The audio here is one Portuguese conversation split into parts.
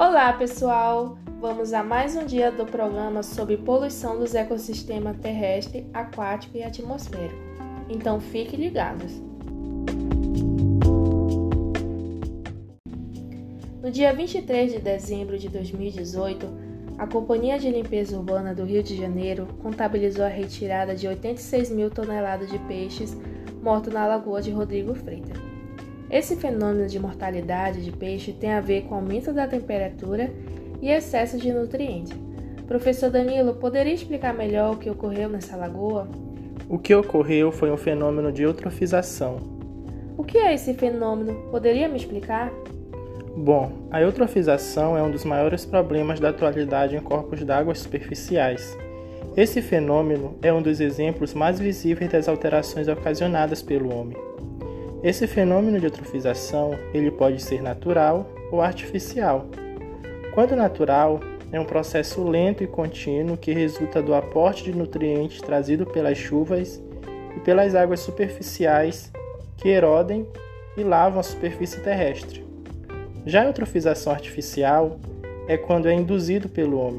Olá, pessoal! Vamos a mais um dia do programa sobre poluição dos ecossistemas terrestre, aquático e atmosférico. Então fiquem ligados! No dia 23 de dezembro de 2018, a Companhia de Limpeza Urbana do Rio de Janeiro contabilizou a retirada de 86 mil toneladas de peixes mortos na Lagoa de Rodrigo Freitas. Esse fenômeno de mortalidade de peixe tem a ver com aumento da temperatura e excesso de nutrientes. Professor Danilo, poderia explicar melhor o que ocorreu nessa lagoa? O que ocorreu foi um fenômeno de eutrofização. O que é esse fenômeno? Poderia me explicar? Bom, a eutrofização é um dos maiores problemas da atualidade em corpos d'água superficiais. Esse fenômeno é um dos exemplos mais visíveis das alterações ocasionadas pelo homem. Esse fenômeno de eutrofização ele pode ser natural ou artificial. Quando natural, é um processo lento e contínuo que resulta do aporte de nutrientes trazido pelas chuvas e pelas águas superficiais que erodem e lavam a superfície terrestre. Já a eutrofização artificial é quando é induzido pelo homem,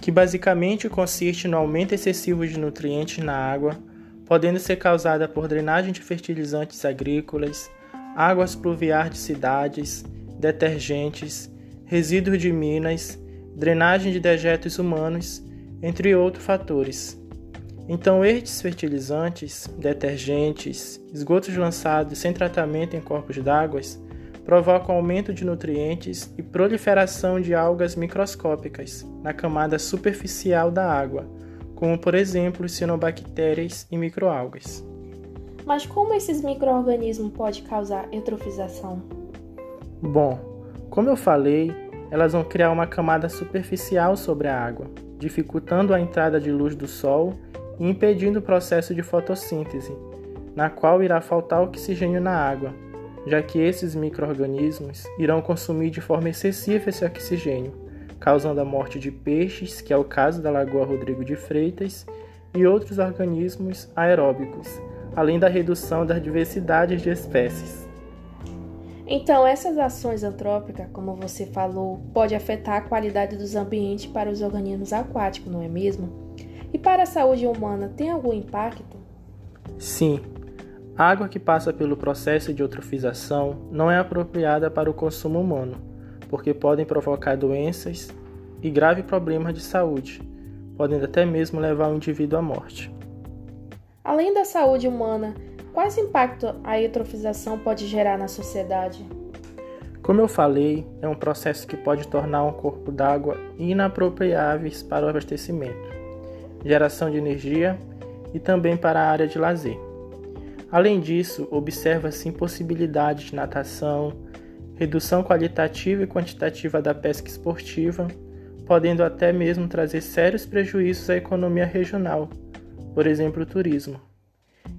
que basicamente consiste no aumento excessivo de nutrientes na água podendo ser causada por drenagem de fertilizantes agrícolas, águas pluviais de cidades, detergentes, resíduos de minas, drenagem de dejetos humanos, entre outros fatores. Então, estes fertilizantes, detergentes, esgotos lançados sem tratamento em corpos d'água provocam aumento de nutrientes e proliferação de algas microscópicas na camada superficial da água como por exemplo cianobactérias e microalgas. Mas como esses microorganismos podem causar eutrofização? Bom, como eu falei, elas vão criar uma camada superficial sobre a água, dificultando a entrada de luz do sol e impedindo o processo de fotossíntese, na qual irá faltar oxigênio na água, já que esses microorganismos irão consumir de forma excessiva esse oxigênio, causando a morte de peixes, que é o caso da Lagoa Rodrigo de Freitas, e outros organismos aeróbicos, além da redução das diversidades de espécies. Então, essas ações antrópicas, como você falou, pode afetar a qualidade dos ambientes para os organismos aquáticos, não é mesmo? E para a saúde humana, tem algum impacto? Sim. A água que passa pelo processo de eutrofização não é apropriada para o consumo humano porque podem provocar doenças e graves problemas de saúde, podendo até mesmo levar o indivíduo à morte. Além da saúde humana, quais impactos a eutrofização pode gerar na sociedade? Como eu falei, é um processo que pode tornar um corpo d'água inapropriáveis para o abastecimento, geração de energia e também para a área de lazer. Além disso, observa-se impossibilidade de natação, redução qualitativa e quantitativa da pesca esportiva, podendo até mesmo trazer sérios prejuízos à economia regional, por exemplo, o turismo.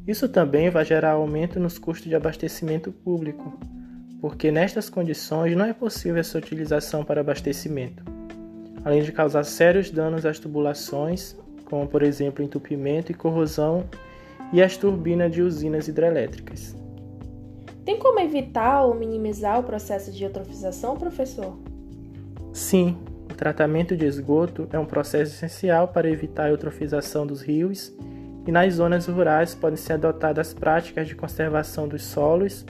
Isso também vai gerar aumento nos custos de abastecimento público, porque nestas condições não é possível essa utilização para abastecimento, além de causar sérios danos às tubulações, como por exemplo entupimento e corrosão, e às turbinas de usinas hidrelétricas. Tem como evitar ou minimizar o processo de eutrofização, professor? Sim, o tratamento de esgoto é um processo essencial para evitar a eutrofização dos rios e nas zonas rurais podem ser adotadas práticas de conservação dos solos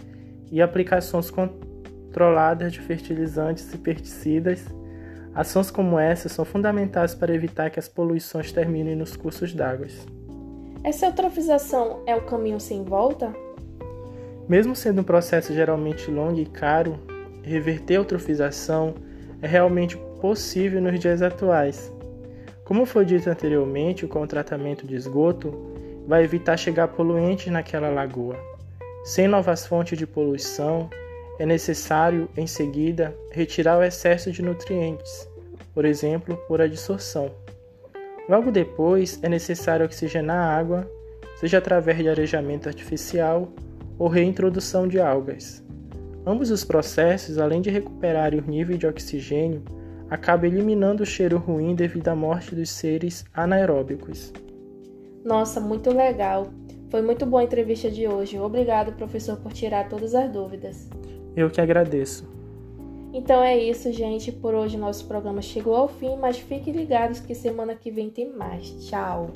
e aplicações controladas de fertilizantes e pesticidas. Ações como essas são fundamentais para evitar que as poluições terminem nos cursos d'água. Essa eutrofização é o caminho sem volta? Mesmo sendo um processo geralmente longo e caro, reverter a eutrofização é realmente possível nos dias atuais. Como foi dito anteriormente, com o tratamento de esgoto vai evitar chegar poluentes naquela lagoa. Sem novas fontes de poluição, é necessário, em seguida, retirar o excesso de nutrientes, por exemplo, por adsorção. Logo depois, é necessário oxigenar a água, seja através de arejamento artificial ou reintrodução de algas. Ambos os processos, além de recuperarem o nível de oxigênio, acabam eliminando o cheiro ruim devido à morte dos seres anaeróbicos. Nossa, muito legal! Foi muito boa a entrevista de hoje. Obrigado, professor, por tirar todas as dúvidas. Eu que agradeço. Então é isso, gente. Por hoje nosso programa chegou ao fim, mas fiquem ligados que semana que vem tem mais. Tchau!